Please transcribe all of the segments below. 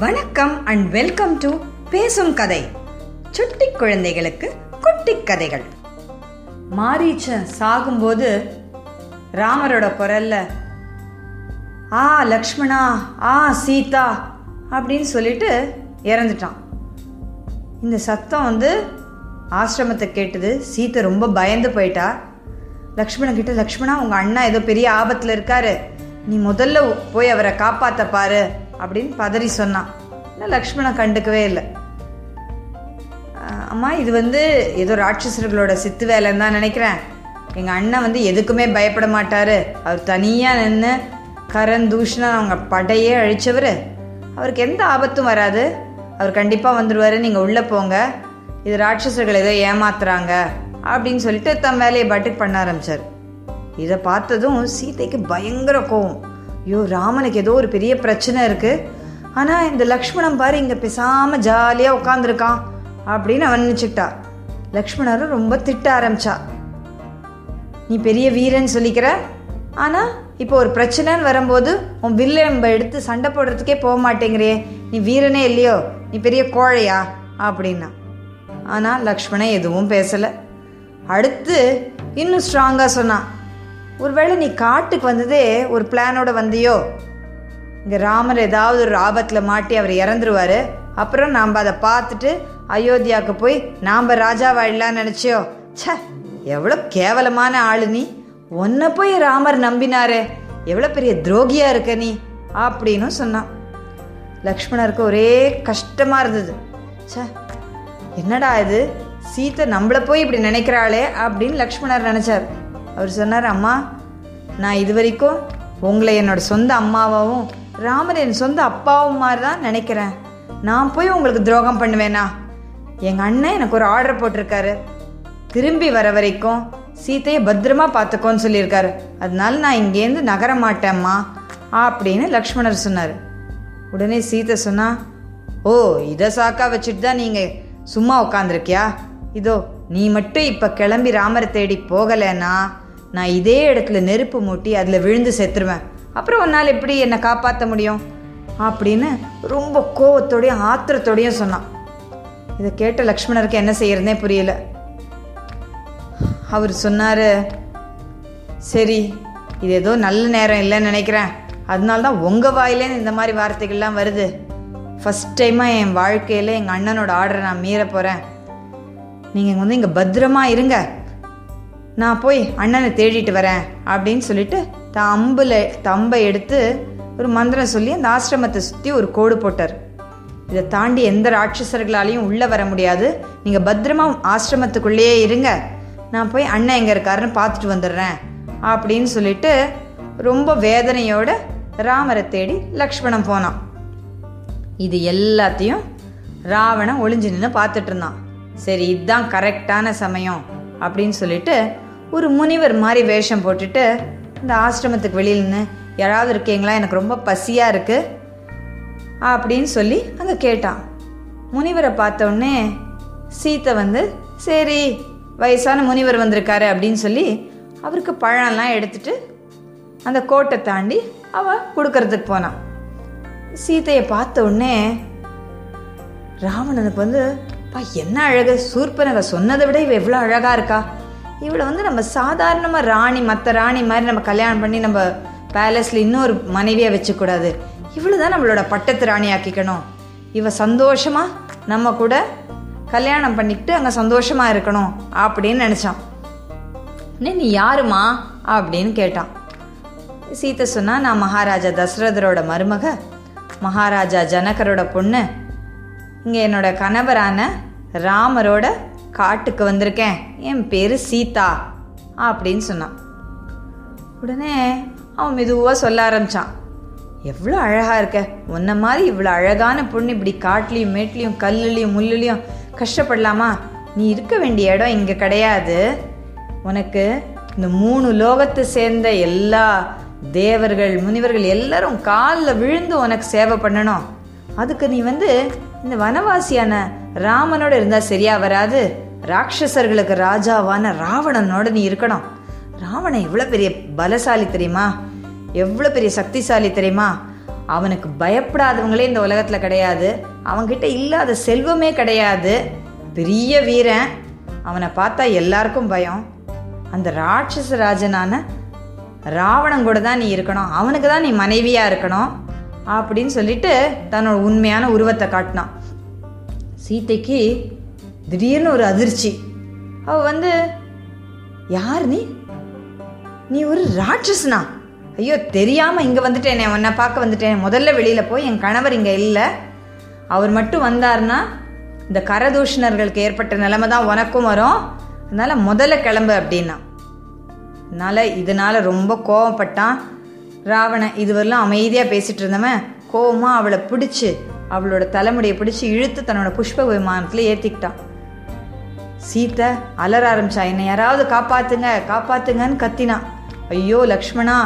வணக்கம் and welcome to பேசும் கதை. சுட்டி குழந்தைகளுக்கு குட்டி கதைகள். மாரீச்சன் சாகும்போது ராமரோட குரல்ல ஆ லக்ஷ்மணா ஆ சீதா அப்படின்னு சொல்லிட்டு இறந்துட்டான். இந்த சத்தம் வந்து ஆசிரமத்தை கேட்டது. சீத்தை ரொம்ப பயந்து போயிட்டா. லக்ஷ்மணன் கிட்ட லக்ஷ்மணா உங்க அண்ணா ஏதோ பெரிய ஆபத்துல இருக்காரு. நீ முதல்ல போய் அவரை காப்பாத்த பாரு. அப்படின்னு பதறி சொன்னான். லக்ஷ்மணன் கண்டுக்கவே இல்லை. அம்மா இது வந்து ஏதோ ராட்சசர்களோட சித்து வேலைன்னு தான் நினைக்கிறேன். எங்கள் அண்ணன் வந்து எதுக்குமே பயப்பட மாட்டார். அவர் தனியாக நின்று கரண் தூஷணன் அவங்க படையே அழிச்சவர். அவருக்கு எந்த ஆபத்தும் வராது. அவர் கண்டிப்பாக வந்துடுவார் நீங்கள் உள்ளே போங்க. இது ராட்சசர்கள் ஏதோ ஏமாத்துறாங்க அப்படின்னு சொல்லிட்டு தம் வேலையை பாட்டுக்கு பண்ண ஆரம்பிச்சார். இதை பார்த்ததும் சீதைக்கு பயங்கர கோவம். ஐயோ ராமனுக்கு ஏதோ ஒரு பெரிய பிரச்சனை இருக்கு. ஆனால் இந்த லக்ஷ்மணன் பாரு இங்கே பேசாமல் ஜாலியாக உட்காந்துருக்கான் அப்படின்னு அவன் நினச்சிக்கிட்டா. லக்ஷ்மணரும் ரொம்ப திட்ட ஆரம்பிச்சா. நீ பெரிய வீரன் சொல்லிக்கிற? ஆனால் இப்போ ஒரு பிரச்சனைன்னு வரும்போது உன் வில்லம்ப எடுத்து சண்டை போடுறதுக்கே போக மாட்டேங்கிறியே. நீ வீரனே இல்லையோ? நீ பெரிய கோழையா? அப்படின்னா. ஆனால் லக்ஷ்மணன் எதுவும் பேசலை. அடுத்து இன்னும் ஸ்ட்ராங்காக சொன்னான். ஒருவேளை நீ காட்டுக்கு வந்ததே ஒரு பிளானோட வந்தியோ? இங்கே ராமர் ஏதாவது ஒரு ஆபத்தில் மாட்டி அவர் இறந்துருவாரு. அப்புறம் நாம் அதை பார்த்துட்டு அயோத்தியாவுக்கு போய் நாம் ராஜாவாயிடலான்னு நினச்சியோ? ச்சே எவ்வளோ கேவலமான ஆளு நீ. உன்னை போய் ராமர் நம்பினாரே. எவ்வளோ பெரிய துரோகியாக இருக்க நீ அப்படின்னு சொன்னான். லக்ஷ்மணருக்கு ஒரே கஷ்டமாக இருந்தது. ச்சே என்னடா இது? சீத்தை நம்மளை போய் இப்படி நினைக்கிறாளே அப்படின்னு லக்ஷ்மணர் நினச்சார். அவர் சொன்னார் அம்மா நான் இது வரைக்கும் உங்களை என்னோட சொந்த அம்மாவாகவும் ராமர் என் சொந்த அப்பாவும் மாதிரி தான் நினைக்கிறேன். நான் போய் உங்களுக்கு துரோகம் பண்ணுவேனா? எங்கள் அண்ணன் எனக்கு ஒரு ஆர்டர் போட்டிருக்காரு. திரும்பி வர வரைக்கும் சீத்தையை பத்திரமா பார்த்துக்கோன்னு சொல்லியிருக்காரு. அதனால நான் இங்கேருந்து நகர மாட்டேம்மா அப்படின்னு லக்ஷ்மணர் சொன்னார். உடனே சீத்தை சொன்னா ஓ இதை சாக்கா வச்சுட்டு தான் நீங்கள் சும்மா உட்காந்துருக்கியா இதோ நீ மட்டும் இப்போ கிளம்பி ராமரை தேடி போகலைன்னா நான் இதே இடத்துல நெருப்பு மூட்டி அதில் விழுந்து செத்துருவேன். அப்புறம் உன்னால் எப்படி என்னை காப்பாற்ற முடியும்? அப்படின்னு ரொம்ப கோவத்தோடையும் ஆத்திரத்தோடையும் சொன்னான். இதை கேட்ட லக்ஷ்மணருக்கு என்ன செய்யறதுனே புரியல. அவர் சொன்னார் சரி இது ஏதோ நல்ல நேரம் இல்லைன்னு நினைக்கிறேன். அதனால தான் உங்கள் வாயிலேருந்து இந்த மாதிரி வார்த்தைகள்லாம் வருது. ஃபஸ்ட் டைமாக என் வாழ்க்கையில் எங்கள் அண்ணனோட ஆர்டரை நான் மீற போகிறேன் நீங்கள் வந்து இங்கே பத்திரமா இருங்க. நான் போய் அண்ணனை தேடிட்டு வரேன் அப்படின்னு சொல்லிட்டு தான் அம்பில் தம்பை எடுத்து ஒரு மந்திரம் சொல்லி அந்த ஆசிரமத்தை சுற்றி ஒரு கோடு போட்டார். இதை தாண்டி எந்த ராட்சசர்களாலையும் உள்ளே வர முடியாது. நீங்கள் பத்திரமா ஆசிரமத்துக்குள்ளேயே இருங்க. நான் போய் அண்ணன் எங்கே இருக்காருன்னு பார்த்துட்டு வந்துடுறேன் அப்படின்னு சொல்லிட்டு ரொம்ப வேதனையோட ராமரை தேடி லக்ஷ்மணன் போனான். இது எல்லாத்தையும் ராவணன் ஒளிஞ்சு நின்று பார்த்துட்டு இருந்தான். சரி இதுதான் கரெக்டான சமயம். அப்படின்னு சொல்லிட்டு ஒரு முனிவர் மாதிரி வேஷம் போட்டுட்டு இந்த ஆசிரமத்துக்கு வெளியில் நின்று யாராவது இருக்கீங்களா? எனக்கு ரொம்ப பசியாக இருக்குது அப்படின்னு சொல்லி அங்கே கேட்டான். முனிவரை பார்த்தோடனே சீத்தை வந்து சரி வயசான முனிவர் வந்திருக்காரு அப்படின்னு சொல்லி அவருக்கு பழம்லாம் எடுத்துட்டு அந்த கோட்டை தாண்டி அவ கொடுக்கறதுக்கு போனான். சீத்தையை பார்த்த உடனே ராவணனுக்கு வந்து பா என்ன அழகு. சூர்பனக சொன்னதை விட இவ எவ்வளோ அழகா இருக்கா. இவளை வந்து நம்ம சாதாரணமாக ராணி மற்ற ராணி மாதிரி நம்ம கல்யாணம் பண்ணி நம்ம பேலஸில் இன்னொரு மனைவியாக வச்சுக்கூடாது. இவ்வளோ தான் நம்மளோட பட்டத்து ராணி ஆக்கிக்கணும் இவ சந்தோஷமாக நம்ம கூட கல்யாணம் பண்ணிக்கிட்டு அங்கே சந்தோஷமாக இருக்கணும் அப்படின்னு நினச்சான். நீ யாருமா அப்படின்னு கேட்டான். சீத்தை சொன்னால் நான் மகாராஜா தசரதரோட மருமக. மகாராஜா ஜனகரோட பொண்ணு. இங்கே என்னோட கணவரான ராமரோட காட்டுக்கு வந்திருக்கேன். என் பேர் சீதா அப்படின்னு சொன்னான். உடனே அவன் மெதுவாக சொல்ல ஆரம்பிச்சான். எவ்வளோ அழகாக இருக்க. உன்ன மாதிரி இவ்வளோ அழகான பொண்ணு இப்படி காட்டிலையும் மேட்லேயும் கல்லுலையும் முள்ளுலையும் கஷ்டப்படலாமா? நீ இருக்க வேண்டிய இடம் இங்கே கிடையாது. உனக்கு இந்த மூணு லோகத்தை சேர்ந்த எல்லா தேவர்கள் முனிவர்கள் எல்லாரும் காலில் விழுந்து உனக்கு சேவை பண்ணணும். அதுக்கு நீ வந்து இந்த வனவாசியான ராமனோட இருந்தா சரியா வராது. ராட்சசர்களுக்கு ராஜாவான ராவணனோட நீ இருக்கணும். ராவணன் எவ்வளோ பெரிய பலசாலி தெரியுமா? எவ்வளோ பெரிய சக்திசாலி தெரியுமா? அவனுக்கு பயப்படாதவங்களே இந்த உலகத்தில் கிடையாது. அவன்கிட்ட இல்லாத செல்வமே கிடையாது. பெரிய வீரன். அவனை பார்த்தா எல்லாருக்கும் பயம். அந்த ராட்சச ராஜனான ராவணன் கூட தான் நீ இருக்கணும். அவனுக்கு தான் நீ மனைவியாக இருக்கணும். அப்படின்னு சொல்லிட்டு தன்னோட உண்மையான உருவத்தை காட்டினான். சீத்தைக்கு திடீர்னு ஒரு அதிர்ச்சி. அவ வந்து யார் நீ? நீ ஒரு ராட்சஸ்னா ஐயோ தெரியாமல் இங்கே வந்துட்டேனே உன்னை பார்க்க வந்துட்டேன். முதல்ல வெளியில் போய் என் கணவர் இங்கே இல்லை. அவர் மட்டும் வந்தார்னா இந்த கரதூஷணர்களுக்கு ஏற்பட்ட நிலைமை தான் உனக்கும் வரும். அதனால் முதல்ல கிளம்பு அப்படின்னா. அதனால் இதனால் ரொம்ப கோவப்பட்டான். ராவண இதுவரெல்லாம் அமைதியாக பேசிகிட்டு இருந்தவன் கோவமாக அவளை பிடிச்சி அவளோட தலைமுடியை பிடிச்சி இழுத்து தன்னோட புஷ்ப விமானத்தில் ஏற்றிக்கிட்டான் சீத்தை அலற ஆரம்பிச்சா என்னை யாராவது காப்பாத்துங்க காப்பாத்துங்கன்னு கத்தினான் ஐயோ லக்ஷ்மணா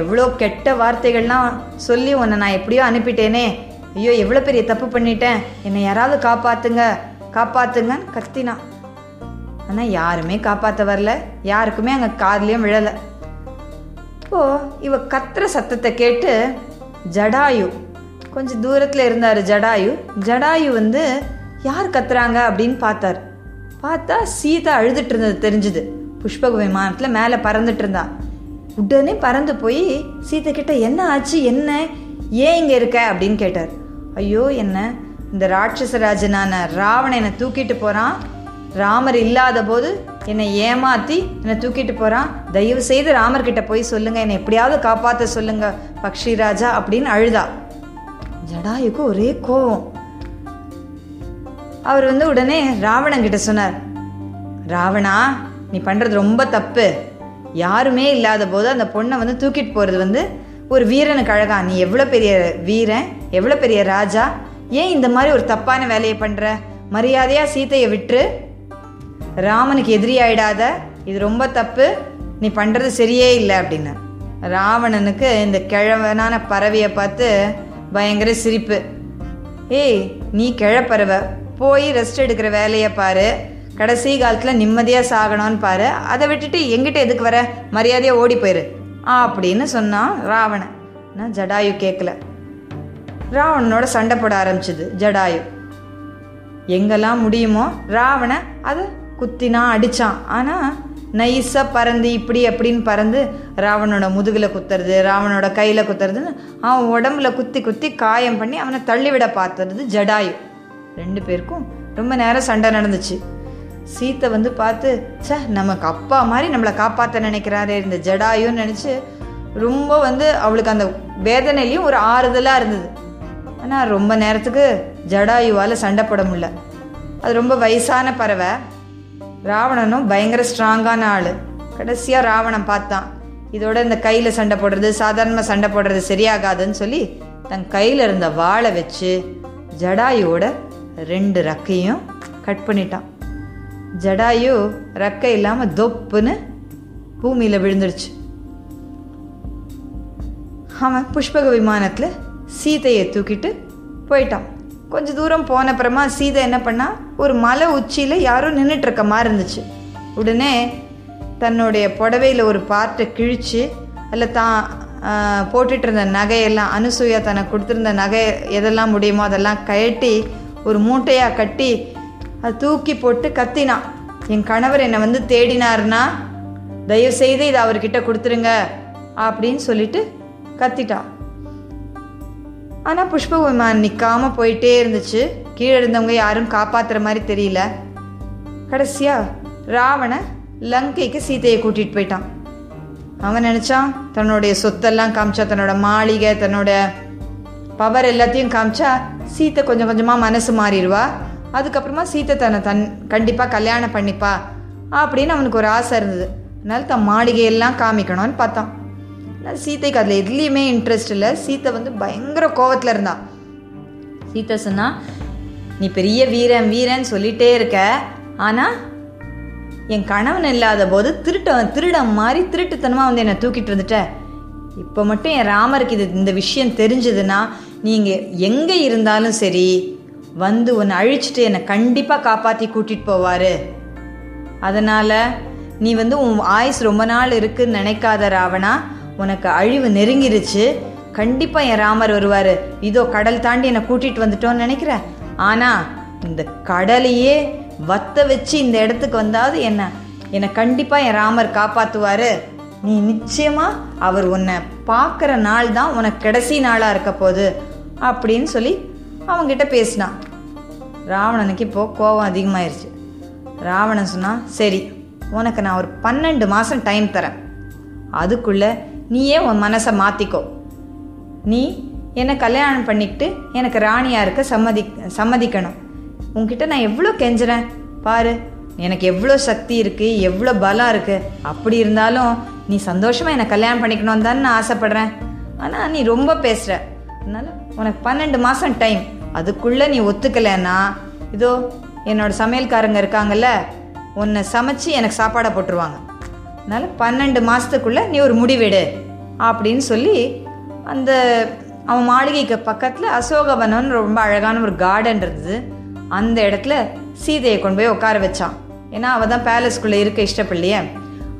எவ்வளோ கெட்ட வார்த்தைகள்லாம் சொல்லி உன்னை நான் எப்படியோ அனுப்பிட்டேனே. ஐயோ எவ்வளோ பெரிய தப்பு பண்ணிட்டேன். என்னை யாராவது காப்பாத்துங்க காப்பாத்துங்கன்னு கத்தினான் ஆனால் யாருமே காப்பாற்ற வரல. யாருக்குமே அங்கே காதுலேயும் விழலை. அப்போது இவ கத்துற சத்தத்தை கேட்டு ஜடாயு. கொஞ்சம் தூரத்தில் இருந்தார் ஜடாயு. ஜடாயு வந்து யார் கத்துறாங்க? அப்படின்னு பார்த்தார். பார்த்தா சீதா அழுதுட்டு இருந்தது தெரிஞ்சுது. புஷ்பக விமானத்தில் மேலே பறந்துட்டு இருந்தா. உடனே பறந்து போய் சீதை கிட்ட என்ன ஆச்சு? என்ன? ஏன் இங்கே இருக்க? அப்படின்னு கேட்டார். ஐயோ என்ன? இந்த ராட்சசராஜனான ராவணனை என்னை தூக்கிட்டு போகிறான் ராமர் இல்லாத போது என்னை ஏமாத்தி என்னை தூக்கிட்டு போகிறான் தயவு செய்து ராமர்கிட்ட போய் சொல்லுங்க. என்னை எப்படியாவது காப்பாற்ற சொல்லுங்க. பக்ஷி ராஜா அப்படின்னு அழுதா. ஜடாயுக்கு ஒரே கோவம். அவர் வந்து உடனே ராவணங்கிட்ட சொன்னார் ராவணா நீ பண்ணுறது ரொம்ப தப்பு. யாருமே இல்லாத போது அந்த பொண்ணை வந்து தூக்கிட்டு போகிறது வந்து ஒரு வீரனுக்கு அழகா. நீ எவ்வளோ பெரிய வீரன் எவ்வளோ பெரிய ராஜா? ஏன் இந்த மாதிரி ஒரு தப்பான வேலையை பண்ணுற மரியாதையாக சீதையை விட்டுரு. ராமனுக்கு எதிரி ஆயிடாத இது ரொம்ப தப்பு நீ பண்ணுறது சரியே இல்லை அப்படின்னு. ராவணனுக்கு இந்த கிழவனான பறவையை பார்த்து பயங்கர சிரிப்பு. ஏய் நீ கிழப்பறவை போய் ரெஸ்ட் எடுக்கிற வேலையை பாரு கடைசி காலத்தில் நிம்மதியாக சாகணும்னு பாரு அதை விட்டுட்டு எங்கிட்ட எதுக்கு வர மரியாதையாக ஓடி போயிரு அப்படின்னு சொன்னான் ராவணன். நான் ஜடாயு கேட்கல ராவணனோட சண்டை போட ஆரம்பிச்சது ஜடாயு. எங்கெல்லாம் முடியுமோ ராவணன் அதை குத்தினான் அடித்தான் ஆனால் நைஸாக பறந்து இப்படி அப்படின்னு பறந்து ராவணோட முதுகில் குத்துறது ராவணோட கையில் குத்துறதுன்னு அவன் உடம்புல குத்தி குத்தி காயம் பண்ணி அவனை தள்ளிவிட பார்த்துறது ஜடாயு. ரெண்டு பேருக்கும் ரொம்ப நேரம் சண்டை நடந்துச்சு. சீத்தை வந்து பார்த்து ச்சே நமக்கு அப்பா மாதிரி நம்மளை காப்பாற்ற நினைக்கிறாரே. இந்த ஜடாயுன்னு நினச்சி ரொம்ப வந்து அவளுக்கு அந்த வேதனையிலையும் ஒரு ஆறுதலாக இருந்தது. ஆனால் ரொம்ப நேரத்துக்கு ஜடாயுவால் சண்டை போட முடியல. அது ரொம்ப வயசான பறவை. ராவணனும் பயங்கர ஸ்ட்ராங்கான ஆள். கடைசியாக ராவணன் பார்த்தான். இதோட இந்த கையில் சண்டை போடுறது சாதாரணமாக சண்டை போடுறது சரியாகாதுன்னு சொல்லி தன் கையில் இருந்த வாழை வச்சு ஜடாயோட ரெண்டு ரக்கையும் கட் பண்ணிட்டான். ஜடாயு ரக்கை இல்லாமல் தொப்புன்னு பூமியில் விழுந்துருச்சு. அவன் புஷ்பக விமானத்தில் சீதையை தூக்கிட்டு போயிட்டான். கொஞ்ச தூரம் போன அப்புறமா சீதை என்ன பண்ணா ஒரு மலை உச்சியில் யாரோ நின்றுட்டு இருக்க மாதிரி இருந்துச்சு. உடனே தன்னுடைய புடவையில் ஒரு பார்ட்டை கிழிச்சு அதில் தான் போட்டுட்டு இருந்த நகையெல்லாம் அனுசூயா தனக்கு கொடுத்துருந்த நகை எதெல்லாம் முடியுமோ அதெல்லாம் கழட்டி ஒரு மூட்டையாக கட்டி அதை தூக்கி போட்டு கத்தினான் என் கணவர் என்னை வந்து தேடினாருன்னா தயவு செய்து இதை அவர்கிட்ட கொடுத்துருங்க அப்படின்னு சொல்லிட்டு கத்திட்டான் ஆனால் புஷ்ப விமானம் நிற்காமல் போயிட்டே இருந்துச்சு. கீழே இருந்தவங்க யாரும் காப்பாற்றுற மாதிரி தெரியல. கடைசியாக ராவண லங்கைக்கு சீதையை கூட்டிகிட்டு போயிட்டான். அவன் நினச்சான் தன்னுடைய சொத்தெல்லாம் காமிச்சா தன்னோட மாளிகை தன்னோட பவர் எல்லாத்தையும் காமிச்சா சீத்தை கொஞ்சம் கொஞ்சமாக மனசு மாறிடுவா. அதுக்கப்புறமா சீத்தை தன்னை தன் கண்டிப்பாக கல்யாணம் பண்ணிப்பா அப்படின்னு அவனுக்கு ஒரு ஆசை இருந்தது. அதனால தன் மாளிகையெல்லாம் காமிக்கணும்னு பார்த்தான். ஆனால் அதில் எதுலேயுமே இன்ட்ரெஸ்ட் இல்லை. சீத்தை வந்து பயங்கர கோவத்தில் இருந்தா. சீத்தை சொன்னா நீ பெரிய வீரன் வீரன் சொல்லிட்டே இருக்க. ஆனால் என் கணவன் இல்லாத போது திருட்ட திருடம் மாதிரி திருட்டுத்தனமாக வந்து என்னை தூக்கிட்டு வந்துட்ட. இப்போ மட்டும் என் ராமருக்கு இது இந்த விஷயம் தெரிஞ்சதுன்னா நீங்கள் எங்கே இருந்தாலும் சரி வந்து உன்னை அழிச்சிட்டு என்னை கண்டிப்பாக காப்பாற்றி கூட்டிகிட்டு போவார். அதனால் நீ வந்து உன் ஆயுஸ் ரொம்ப நாள் இருக்குன்னு நினைக்காத ராவணா உனக்கு அழிவு நெருங்கிருச்சு. கண்டிப்பாக என் ராமர் வருவார். இதோ கடல் தாண்டி என்னை கூட்டிகிட்டு வந்துட்டோன்னு நினைக்கிறேன் ஆனால் இந்த கடலையே வத்த வச்சு இந்த இடத்துக்கு வந்தாவது என்ன? என்னை கண்டிப்பாக என் ராமர் காப்பாற்றுவார் நீ நிச்சயமாக அவர் உன்னை பார்க்குற நாள் தான் உனக்கு கடைசி நாளாக இருக்க போகுது. அப்படின்னு சொல்லி அவங்கிட்ட பேசினான். ராவணனுக்கு இப்போது கோபம் அதிகமாயிருச்சு. ராவணன் சொன்னான் சரி உனக்கு நான் ஒரு பன்னெண்டு மாதம் டைம் தரேன். அதுக்குள்ளே நீயே உன் மனசை மாற்றிக்கோ நீ என்னை கல்யாணம் பண்ணிக்கிட்டு எனக்கு ராணியாக இருக்க சம்மதி சம்மதிக்கணும். உன்கிட்ட நான் எவ்வளோ கெஞ்சுறேன்? பாரு எனக்கு எவ்வளோ சக்தி இருக்குது எவ்வளோ பலம் இருக்குது அப்படி இருந்தாலும் நீ சந்தோஷமாக என்னை கல்யாணம் பண்ணிக்கணும் தான் நான் ஆசைப்பட்றேன். ஆனால் நீ ரொம்ப பேசுகிற அதனால் உனக்கு பன்னெண்டு மாதம் டைம். அதுக்குள்ளே நீ ஒத்துக்கலைன்னா இதோ என்னோடய சமையல்காரங்க இருக்காங்கல்ல உன்னை சமைச்சு எனக்கு சாப்பாடை போட்டுருவாங்க. அதனால் பன்னெண்டு மாதத்துக்குள்ளே நீ ஒரு முடிவெடு அப்படின்னு சொல்லி அந்த அவன் மாளிகைக்கு பக்கத்தில் அசோகவனம்னு ரொம்ப அழகான ஒரு கார்டன் இருந்தது. அந்த இடத்துல சீதையை கொண்டு போய் உட்கார வச்சான். ஏன்னா அவள் தான் பேலஸ்குள்ளே இருக்க இஷ்டப்படலையே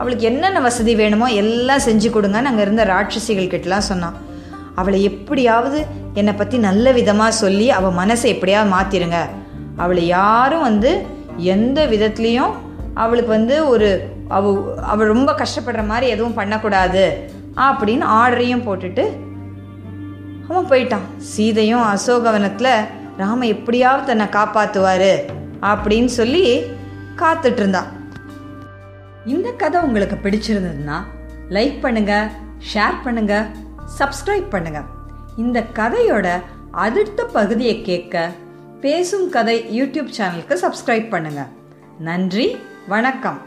அவளுக்கு என்னென்ன வசதி வேணுமோ எல்லாம் செஞ்சு கொடுங்கன்னு அங்கே இருந்த ராட்சசிகள் கிட்டலாம் சொன்னான். அவளை எப்படியாவது என்னை பற்றி நல்ல விதமாக சொல்லி அவள் மனசை எப்படியாவது மாற்றிடுங்க அவளை யாரும் வந்து எந்த விதத்துலேயும் அவளுக்கு வந்து ஒரு அவ அவள் ரொம்ப கஷ்டப்படுற மாதிரி எதுவும் பண்ணக்கூடாது அப்படின்னு ஆர்டரையும் போட்டுட்டு அவன் போயிட்டான். சீதையும் அசோகவனத்தில் ராம எப்படியாவது தன்னை காப்பாற்றுவார் அப்படின்னு சொல்லி காத்துட்டு இருந்தான். இந்த கதை உங்களுக்கு பிடிச்சிருந்ததுன்னா லைக் பண்ணுங்க ஷேர் பண்ணுங்க சப்ஸ்கிரைப் பண்ணுங்க. இந்த கதையோட அடுத்த பகுதியை கேட்க பேசும் கதை யூடியூப் சேனலுக்கு சப்ஸ்கிரைப் பண்ணுங்க. நன்றி வணக்கம்.